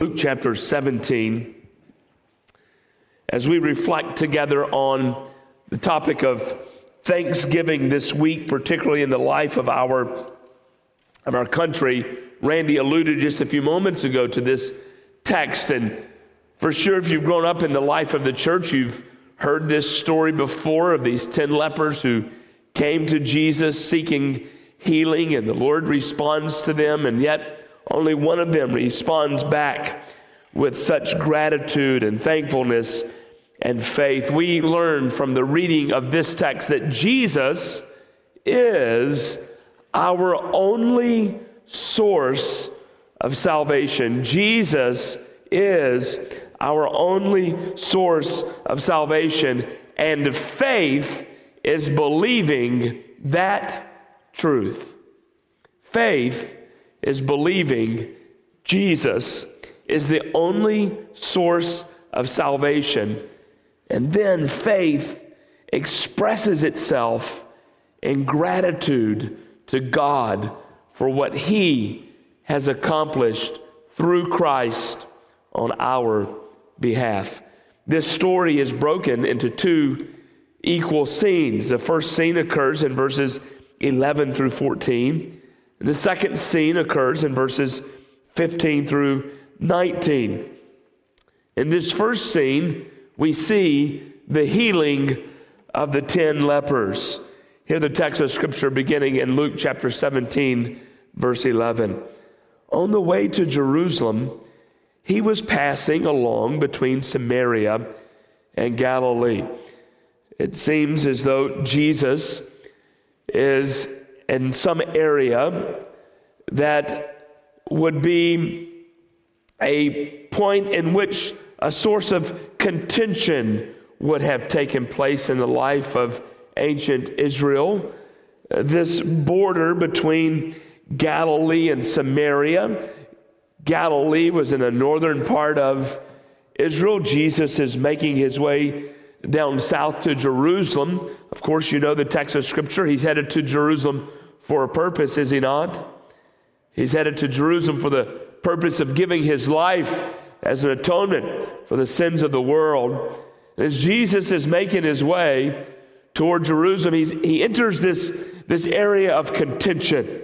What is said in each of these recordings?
Luke chapter 17, as we reflect together on the topic of Thanksgiving this week, particularly in the life of our, of our country, Randy alluded just a few moments ago to this text. And for sure, if you've grown up in the life of the church, you've heard this story before of these 10 lepers who came to Jesus seeking healing, and the Lord responds to them, and yet only one of them responds back with such gratitude and thankfulness and faith. We learn from the reading of this text that Jesus is our only source of salvation. Jesus is our only source of salvation, and faith is believing that truth. Faith is believing Jesus is the only source of salvation. And then faith expresses itself in gratitude to God for what He has accomplished through Christ on our behalf. This story is broken into two equal scenes. The first scene occurs in verses 11 through 14. The second scene occurs in verses 15 through 19. In this first scene, we see the healing of the 10 lepers. Hear the text of scripture beginning in Luke chapter 17, verse 11. On the way to Jerusalem, he was passing along between Samaria and Galilee. It seems as though Jesus is in some area that would be a point in which a source of contention would have taken place in the life of ancient Israel. This border between Galilee and Samaria. Galilee was in the northern part of Israel. Jesus is making his way down south to Jerusalem. Of course, you know the text of Scripture. He's headed to Jerusalem for a purpose, is he not? He's headed to Jerusalem for the purpose of giving his life as an atonement for the sins of the world. As Jesus is making his way toward Jerusalem, he enters this, this area of contention.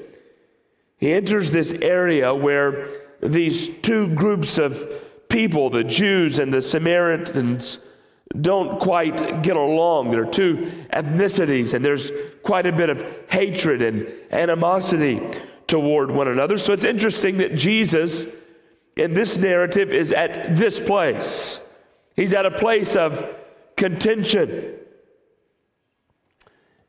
He enters this area where these two groups of people, the Jews and the Samaritans, don't quite get along. There are two ethnicities, and there's quite a bit of hatred and animosity toward one another. So it's interesting that Jesus, in this narrative, is at this place. He's at a place of contention.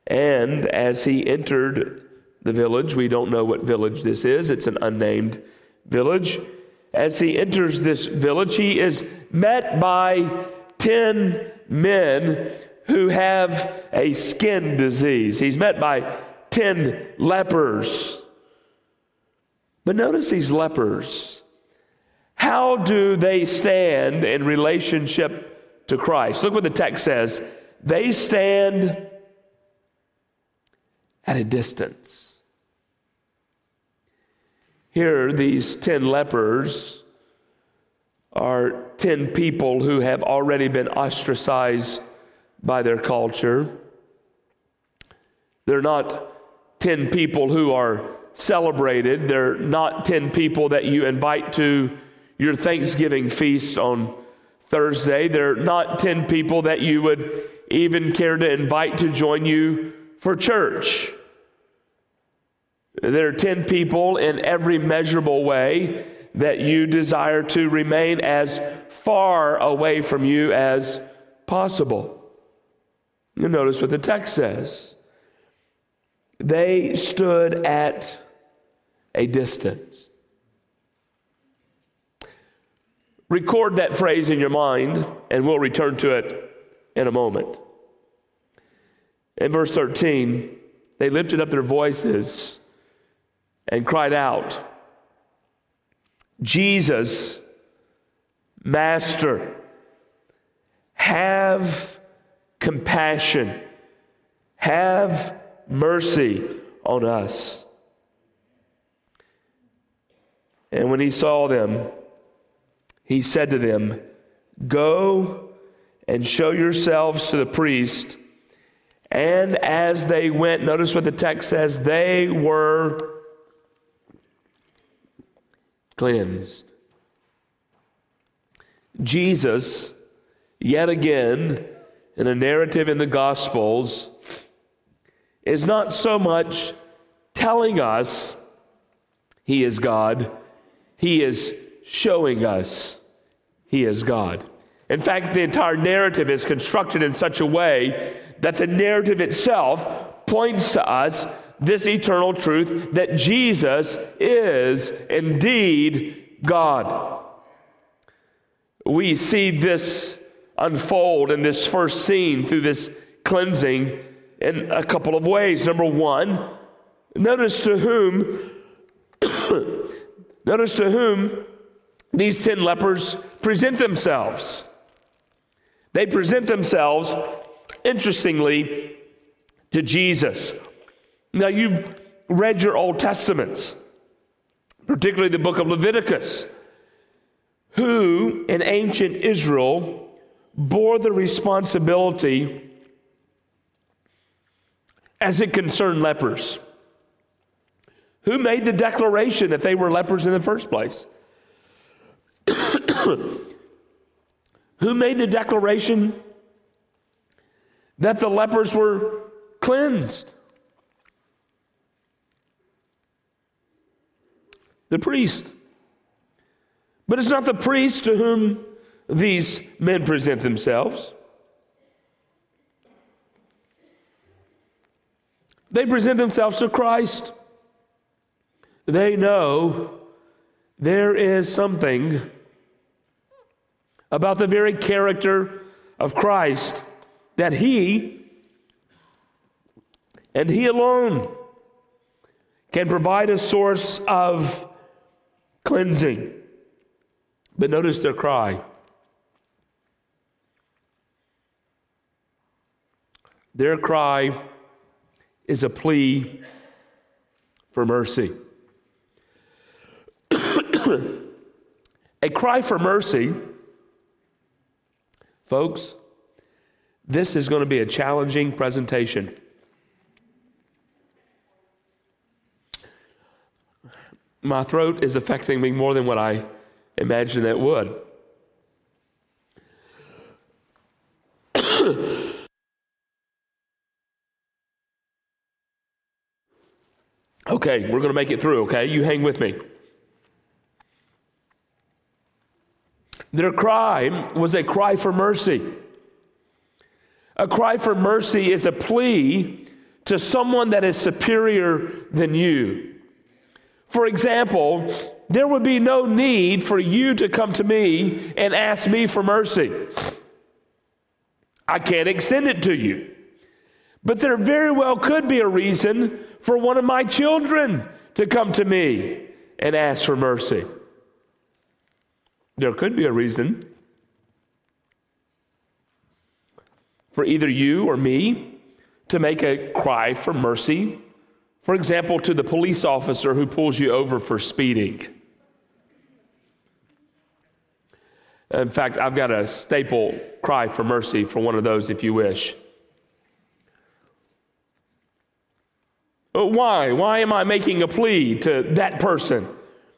And as he entered the village, we don't know what village this is, it's an unnamed village. As he enters this village, he is met by 10 men who have a skin disease. He's met by 10 lepers. But notice these lepers. How do they stand in relationship to Christ? Look what the text says. They stand at a distance. Here, these 10 lepers are 10 people who have already been ostracized by their culture. They're not 10 people who are celebrated. They're not 10 people that you invite to your Thanksgiving feast on Thursday. They're not 10 people that you would even care to invite to join you for church. There are 10 people in every measurable way that you desire to remain as far away from you as possible. You notice what the text says. They stood at a distance. Record that phrase in your mind, and we'll return to it in a moment. In verse 13, they lifted up their voices and cried out. Jesus, Master, have compassion, have mercy on us. And when he saw them, he said to them, Go and show yourselves to the priest. And as they went, notice what the text says, they were cleansed. Jesus, yet again, in a narrative in the Gospels, is not so much telling us he is God, he is showing us he is God. In fact, the entire narrative is constructed in such a way that the narrative itself points to us this eternal truth that Jesus is indeed God. We see this unfold in this first scene through this cleansing in a couple of ways. Number one, notice to whom notice to whom these 10 lepers present themselves. They present themselves interestingly to Jesus. Now you've read your Old Testaments, particularly the book of Leviticus, who in ancient Israel bore the responsibility as it concerned lepers. Who made the declaration that they were lepers in the first place? Who made the declaration that the lepers were cleansed? The priest. But it's not the priest to whom these men present themselves. They present themselves to Christ. They know there is something about the very character of Christ that He and He alone can provide a source of cleansing. But notice their cry. Their cry is a plea for mercy. a cry for mercy, folks, this is going to be a challenging presentation. My throat is affecting me more than what I imagined it would. okay, we're going to make it through, okay? You hang with me. Their cry was a cry for mercy. A cry for mercy is a plea to someone that is superior than you. For example, there would be no need for you to come to me and ask me for mercy. I can't extend it to you. But there very well could be a reason for one of my children to come to me and ask for mercy. There could be a reason for either you or me to make a cry for mercy. For example, to the police officer who pulls you over for speeding. In fact, I've got a staple cry for mercy for one of those if you wish. But why? Why am I making a plea to that person?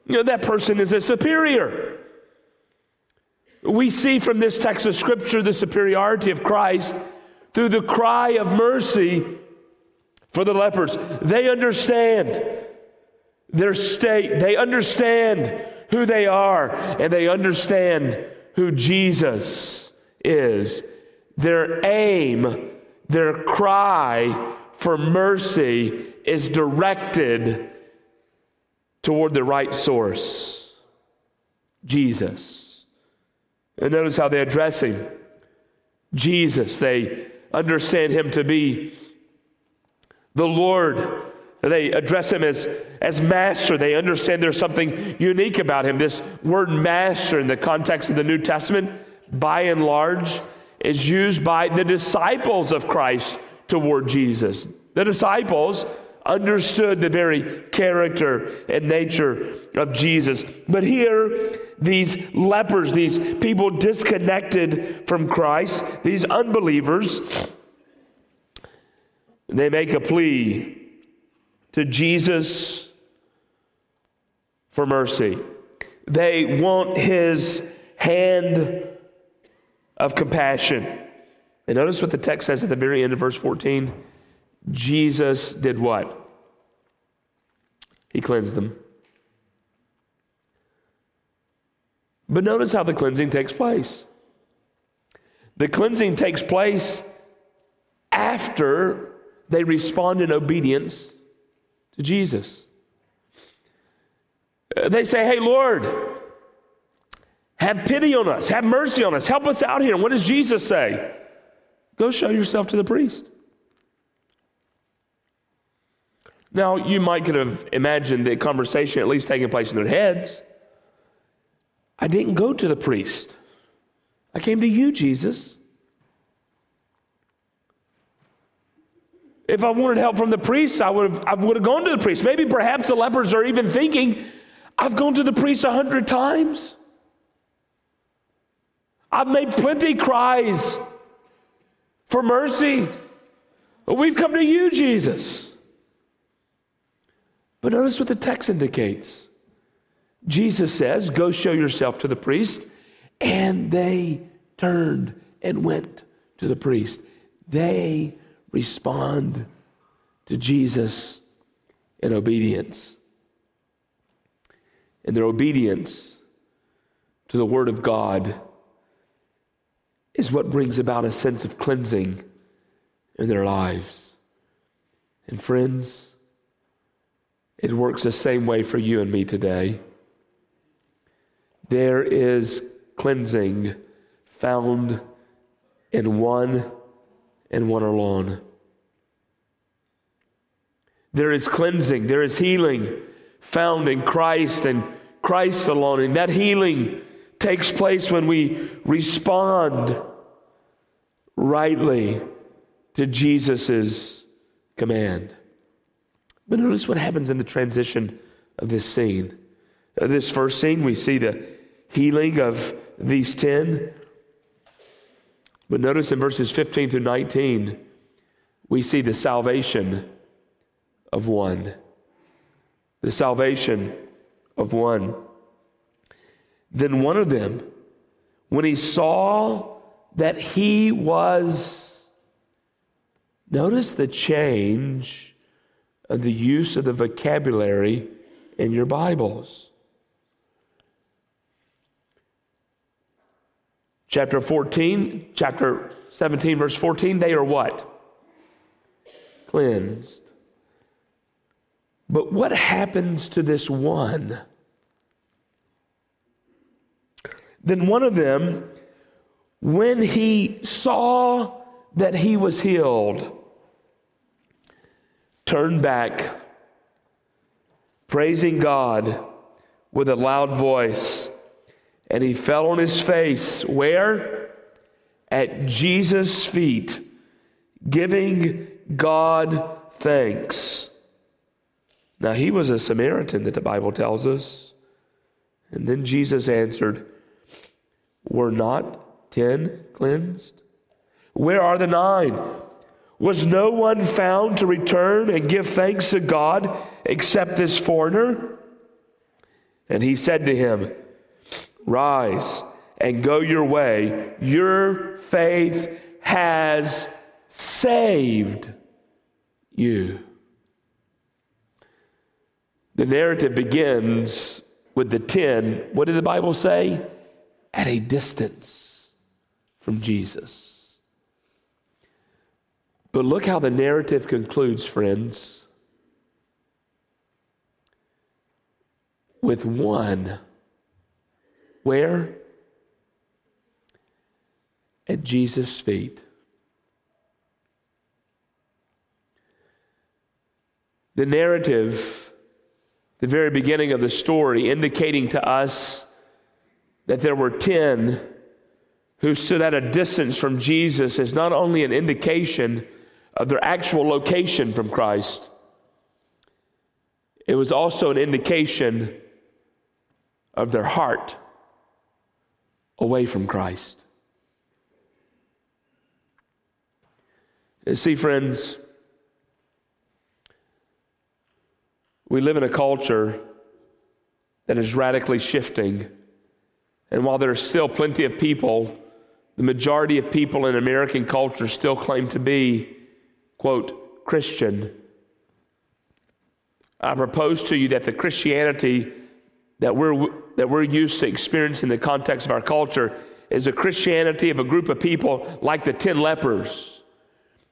You know, that person is a superior. We see from this text of Scripture the superiority of Christ through the cry of mercy for the lepers. They understand their state, they understand who they are, and they understand who Jesus is. Their aim, their cry for mercy is directed toward the right source Jesus. And notice how they address him Jesus. They understand him to be the Lord. They address him as, as master. They understand there's something unique about him. This word master in the context of the New Testament, by and large, is used by the disciples of Christ toward Jesus. The disciples understood the very character and nature of Jesus. But here, these lepers, these people disconnected from Christ, these unbelievers, they make a plea to Jesus for mercy. They want his hand of compassion. And notice what the text says at the very end of verse 14. Jesus did what? He cleansed them. But notice how the cleansing takes place. The cleansing takes place after they respond in obedience to Jesus. Uh, they say, Hey, Lord, have pity on us, have mercy on us, help us out here. And what does Jesus say? Go show yourself to the priest. Now, you might could have imagined the conversation at least taking place in their heads. I didn't go to the priest. I came to you, Jesus. If I wanted help from the priest, I would have, I would have gone to the priest. Maybe perhaps the lepers are even thinking, I've gone to the priest a hundred times. I've made plenty cries for mercy. We've come to you, Jesus. But notice what the text indicates. Jesus says, Go show yourself to the priest. And they turned and went to the priest. They respond to Jesus in obedience. And their obedience to the Word of God is what brings about a sense of cleansing in their lives. And friends, it works the same way for you and me today. There is cleansing found in one and one alone. There is cleansing, there is healing found in Christ and Christ alone. And that healing takes place when we respond rightly to Jesus' command. But notice what happens in the transition of this scene. Uh, this first scene, we see the healing of these 10. But notice in verses 15 through 19, we see the salvation of one. The salvation of one. Then one of them, when he saw that he was, notice the change of the use of the vocabulary in your Bibles. Chapter 14, chapter 17, verse 14, they are what? Cleansed. But what happens to this one? Then one of them, when he saw that he was healed, turned back, praising God with a loud voice and he fell on his face. Where? At Jesus' feet, giving God thanks. Now, he was a Samaritan that the Bible tells us. And then Jesus answered, Were not ten cleansed? Where are the nine? Was no one found to return and give thanks to God except this foreigner? And he said to him, Rise and go your way. Your faith has saved you. The narrative begins with the 10. What did the Bible say? At a distance from Jesus. But look how the narrative concludes, friends, with one where? At Jesus' feet. The narrative, the very beginning of the story, indicating to us that there were 10 who stood at a distance from Jesus, is not only an indication of their actual location from Christ, it was also an indication of their heart away from Christ. See, friends, we live in a culture that is radically shifting. And while there are still plenty of people, the majority of people in American culture still claim to be, quote, Christian. I propose to you that the Christianity that we're, that we're used to experiencing in the context of our culture is a Christianity of a group of people like the 10 lepers.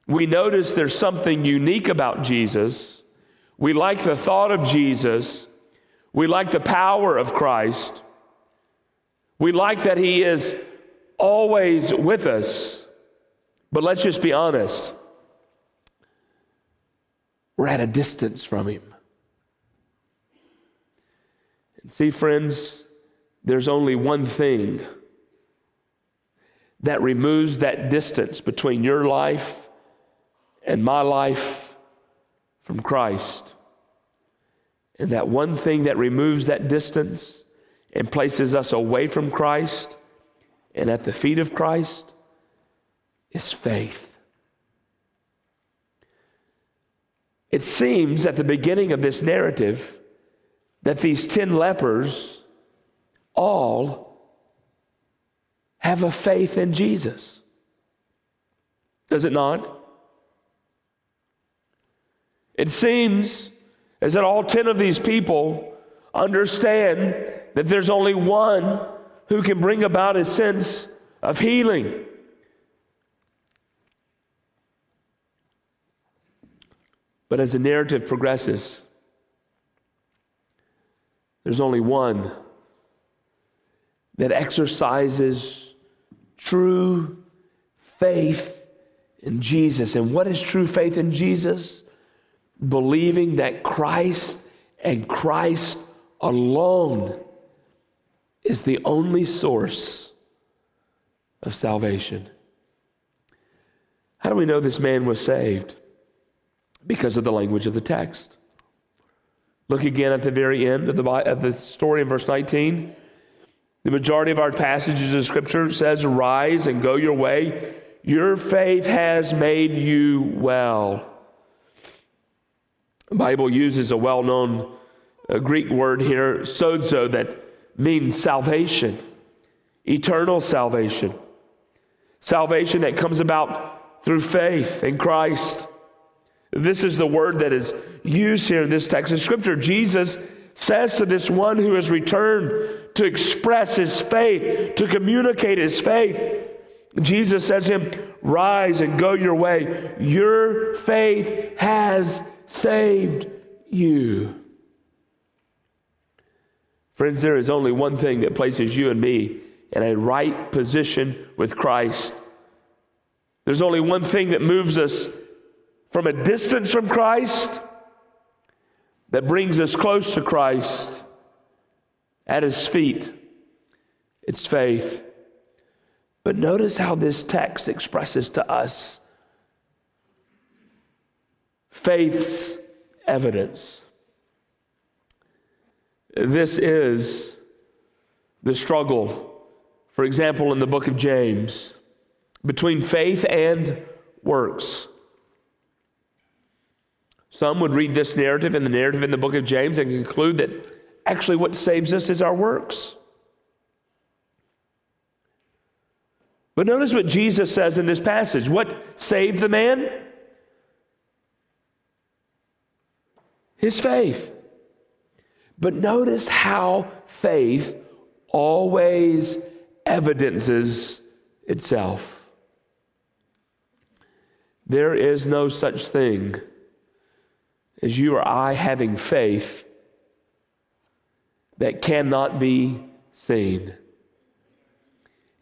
We notice there's something unique about Jesus. We like the thought of Jesus. We like the power of Christ. We like that He is always with us. But let's just be honest. We're at a distance from Him. See, friends, there's only one thing that removes that distance between your life and my life from Christ. And that one thing that removes that distance and places us away from Christ and at the feet of Christ is faith. It seems at the beginning of this narrative that these 10 lepers all have a faith in Jesus. Does it not? It seems as that all 10 of these people understand that there's only one who can bring about a sense of healing. But as the narrative progresses, there's only one that exercises true faith in Jesus. And what is true faith in Jesus? believing that Christ and Christ alone is the only source of salvation. How do we know this man was saved? Because of the language of the text. Look again at the very end of the, of the story in verse 19. The majority of our passages of Scripture says, Rise and go your way. Your faith has made you well. The Bible uses a well known uh, Greek word here, sozo, that means salvation, eternal salvation. Salvation that comes about through faith in Christ. This is the word that is used here in this text of Scripture. Jesus says to this one who has returned to express his faith, to communicate his faith, Jesus says to him, Rise and go your way. Your faith has saved you. Friends, there is only one thing that places you and me in a right position with Christ. There's only one thing that moves us from a distance from Christ that brings us close to Christ at his feet. It's faith. But notice how this text expresses to us faith's evidence. This is the struggle, for example, in the book of James, between faith and works. Some would read this narrative and the narrative in the book of James and conclude that actually what saves us is our works. But notice what Jesus says in this passage. What saved the man? his faith. But notice how faith always evidences itself. There is no such thing as you or I having faith that cannot be seen.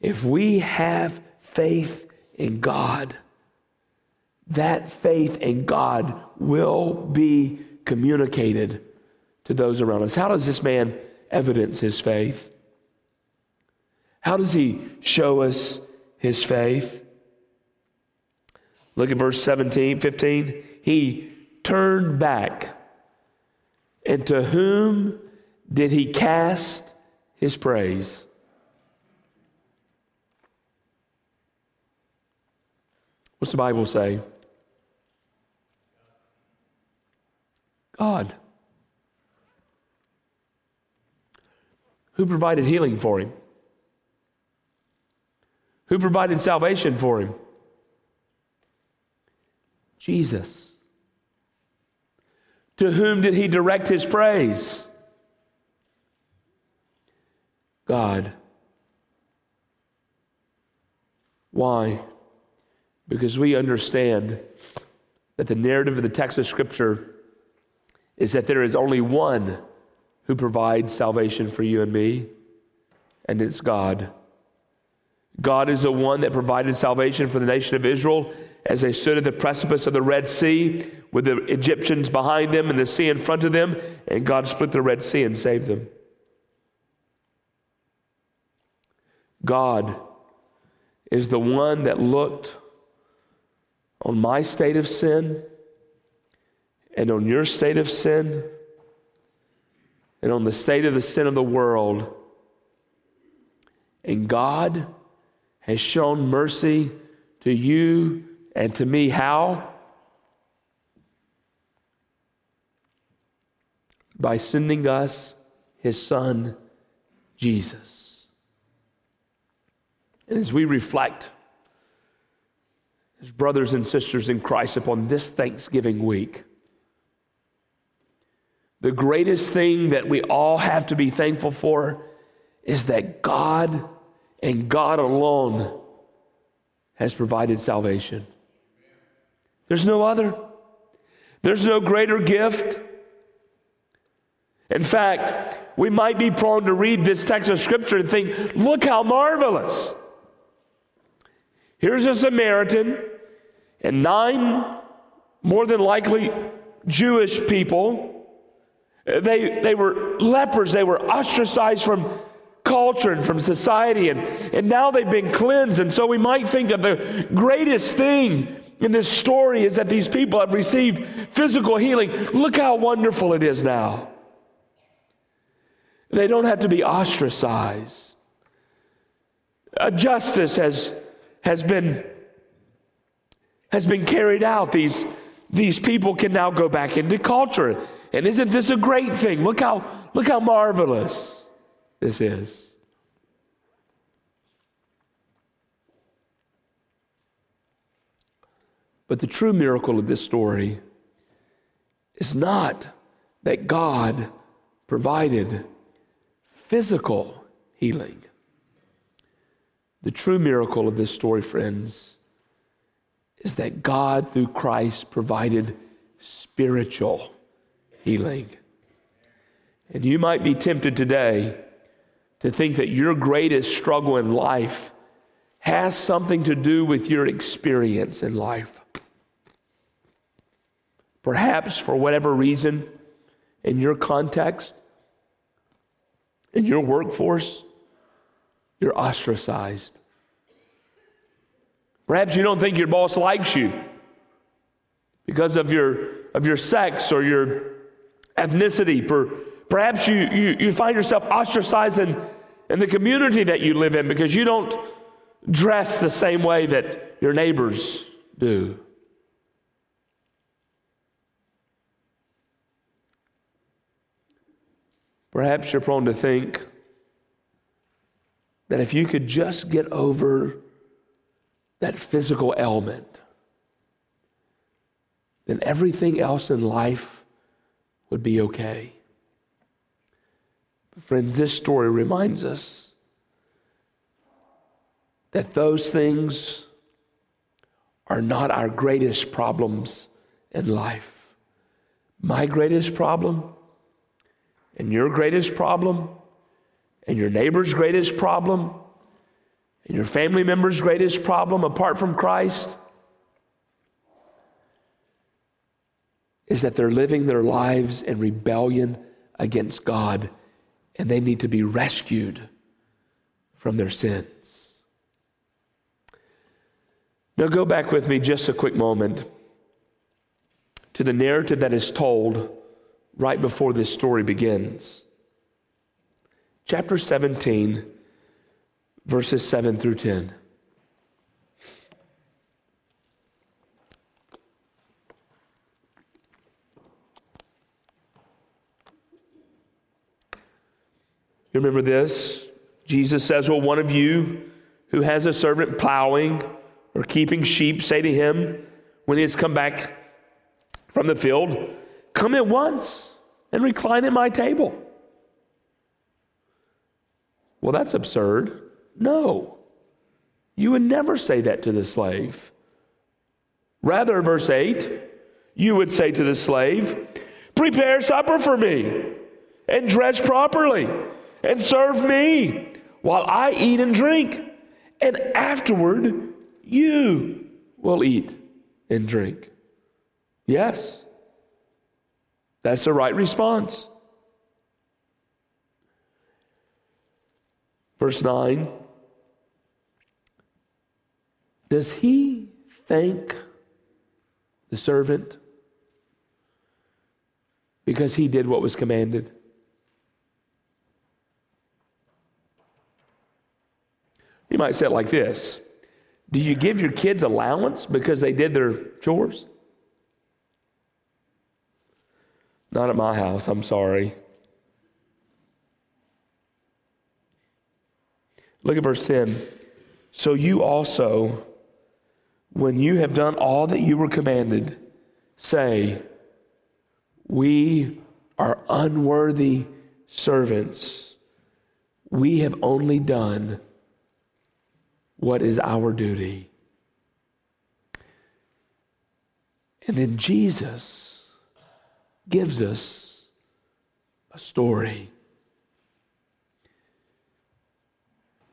If we have faith in God, that faith in God will be communicated to those around us. How does this man evidence his faith? How does he show us his faith? Look at verse 17, 15. He turned back And to whom did he cast his praise? What's the Bible say? God. Who provided healing for him? Who provided salvation for him? Jesus. To whom did he direct his praise? God. Why? Because we understand that the narrative of the text of Scripture is that there is only one who provides salvation for you and me, and it's God. God is the one that provided salvation for the nation of Israel as they stood at the precipice of the Red Sea with the Egyptians behind them and the sea in front of them, and God split the Red Sea and saved them. God is the one that looked on my state of sin and on your state of sin and on the state of the sin of the world. And God has shown mercy to you and to me. How? By sending us his son, Jesus. And as we reflect, as brothers and sisters in Christ, upon this Thanksgiving week, the greatest thing that we all have to be thankful for is that God and God alone has provided salvation. There's no other. There's no greater gift. In fact, we might be prone to read this text of Scripture and think, look how marvelous. Here's a Samaritan and nine, more than likely, Jewish people. They, they were lepers, they were ostracized from culture and from society, and, and now they've been cleansed. And so we might think that the greatest thing in this story is that these people have received physical healing. Look how wonderful it is now. They don't have to be ostracized. A justice has, has, been, has been carried out. These, these people can now go back into culture. And isn't this a great thing? Look how, look how marvelous this is. But the true miracle of this story is not that God provided physical healing. The true miracle of this story, friends, is that God, through Christ, provided spiritual healing. And you might be tempted today to think that your greatest struggle in life has something to do with your experience in life. Perhaps for whatever reason, in your context, in your workforce, you're ostracized. Perhaps you don't think your boss likes you because of your, of your sex or your ethnicity. Per, perhaps you, you, you find yourself ostracized in, in the community that you live in because you don't dress the same way that your neighbors do. Perhaps you're prone to think that if you could just get over that physical ailment, then everything else in life would be okay. But friends, this story reminds us that those things are not our greatest problems in life. My greatest problem and your greatest problem, and your neighbor's greatest problem, and your family member's greatest problem apart from Christ is that they're living their lives in rebellion against God and they need to be rescued from their sins. Now, go back with me just a quick moment to the narrative that is told right before this story begins. Chapter 17, verses 7 through 10. You remember this? Jesus says, Well, one of you who has a servant plowing or keeping sheep, say to him when he has come back from the field, Come at once and recline at my table. Well, that's absurd. No. You would never say that to the slave. Rather, verse 8, you would say to the slave, Prepare supper for me and dress properly and serve me while I eat and drink. And afterward, you will eat and drink. Yes, that's the right response. Verse 9 Does he thank the servant because he did what was commanded? You might say it like this Do you give your kids allowance because they did their chores? Not at my house, I'm sorry. Look at verse 10. So you also, when you have done all that you were commanded, say, We are unworthy servants. We have only done what is our duty. And then Jesus gives us a story.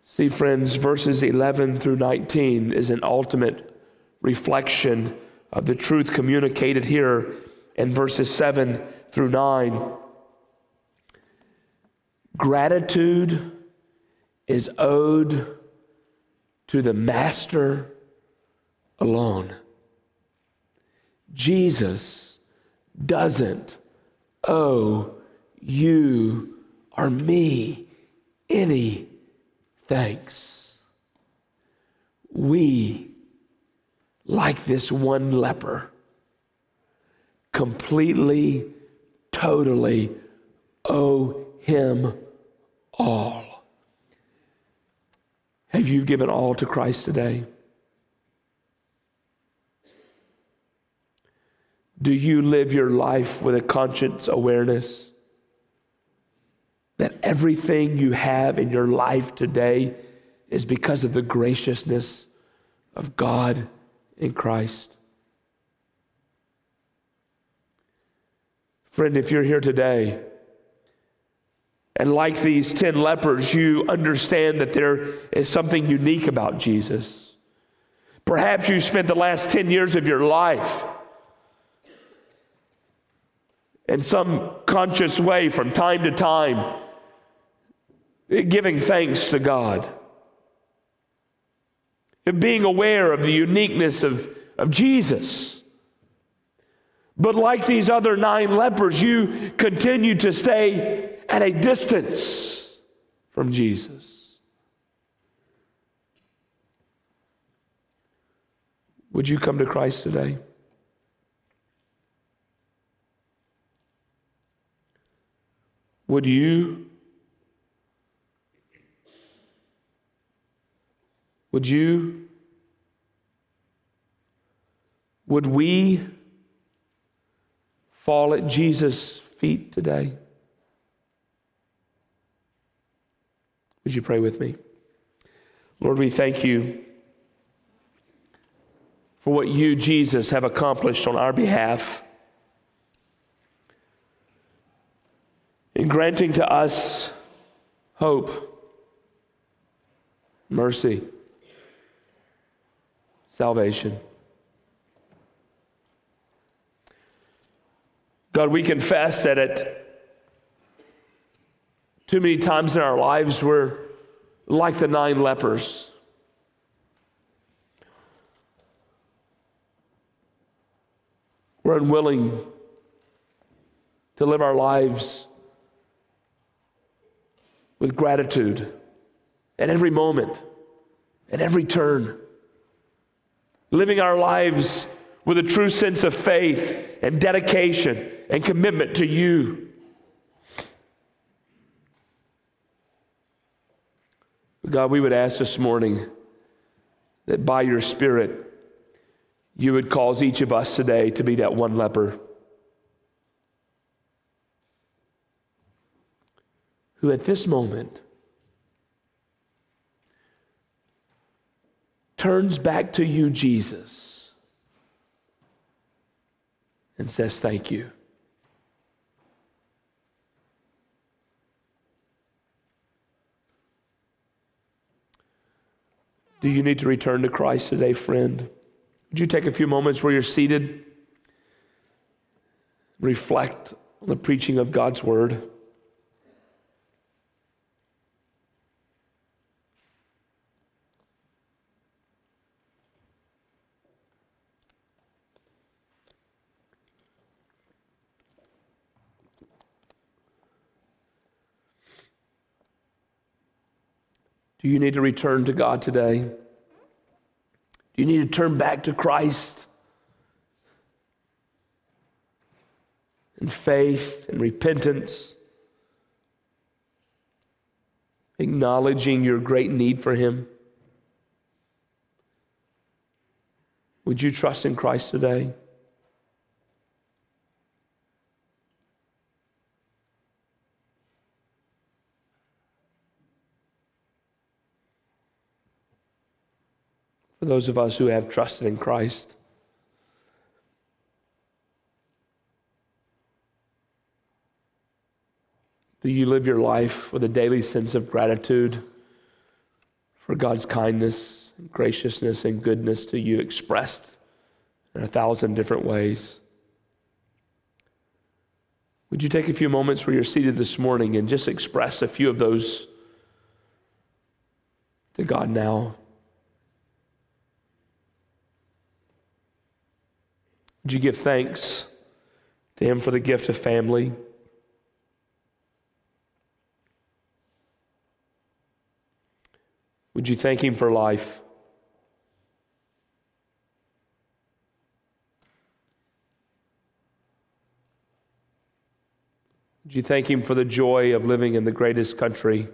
See, friends, verses 11 through 19 is an ultimate reflection of the truth communicated here in verses 7 through 9. Gratitude is owed to the Master alone. Jesus doesn't owe you or me any thanks. We, like this one leper, completely, totally owe him all. Have you given all to Christ today? Do you live your life with a conscience awareness that everything you have in your life today is because of the graciousness of God in Christ? Friend, if you're here today, and like these 10 lepers, you understand that there is something unique about Jesus. Perhaps you spent the last 10 years of your life in some conscious way from time to time giving thanks to God. And being aware of the uniqueness of, of Jesus. But like these other nine lepers, you continue to stay at a distance from Jesus. Would you come to Christ today? Would you? Would you? Would we fall at Jesus' feet today? Would you pray with me? Lord, we thank you for what you, Jesus, have accomplished on our behalf in granting to us hope, mercy, salvation. God, we confess that at too many times in our lives, we're like the nine lepers. We're unwilling to live our lives with gratitude at every moment, at every turn. Living our lives with a true sense of faith and dedication and commitment to you. God, we would ask this morning that by your Spirit, you would cause each of us today to be that one leper who, at this moment, turns back to you, Jesus, and says, Thank you. Do you need to return to Christ today, friend? Would you take a few moments where you're seated? Reflect on the preaching of God's word. Do you need to return to God today? Do you need to turn back to Christ? In faith and repentance, acknowledging your great need for Him. Would you trust in Christ today? For those of us who have trusted in Christ. Do you live your life with a daily sense of gratitude for God's kindness and graciousness and goodness to you expressed in a thousand different ways? Would you take a few moments where you're seated this morning and just express a few of those to God now? Would you give thanks to Him for the gift of family? Would you thank Him for life? Would you thank Him for the joy of living in the greatest country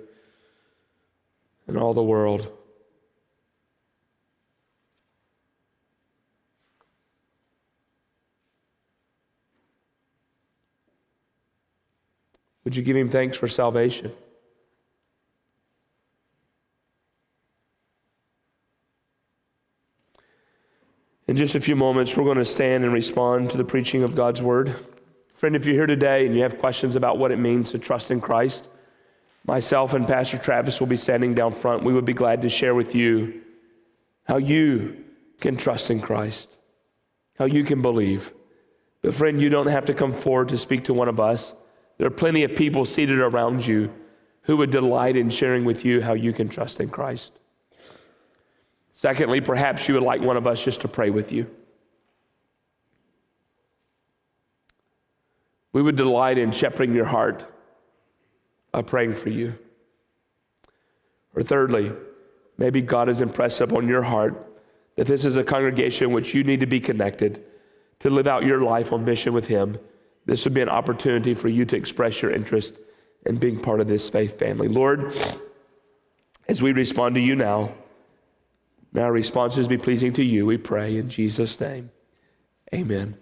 in all the world? Would you give him thanks for salvation? In just a few moments, we're going to stand and respond to the preaching of God's word. Friend, if you're here today and you have questions about what it means to trust in Christ, myself and Pastor Travis will be standing down front. We would be glad to share with you how you can trust in Christ, how you can believe. But, friend, you don't have to come forward to speak to one of us. There are plenty of people seated around you who would delight in sharing with you how you can trust in Christ. Secondly, perhaps you would like one of us just to pray with you. We would delight in shepherding your heart by praying for you. Or thirdly, maybe God has impressed upon your heart that this is a congregation in which you need to be connected to live out your life on mission with Him this would be an opportunity for you to express your interest in being part of this faith family. Lord, as we respond to you now, may our responses be pleasing to you, we pray in Jesus' name. Amen.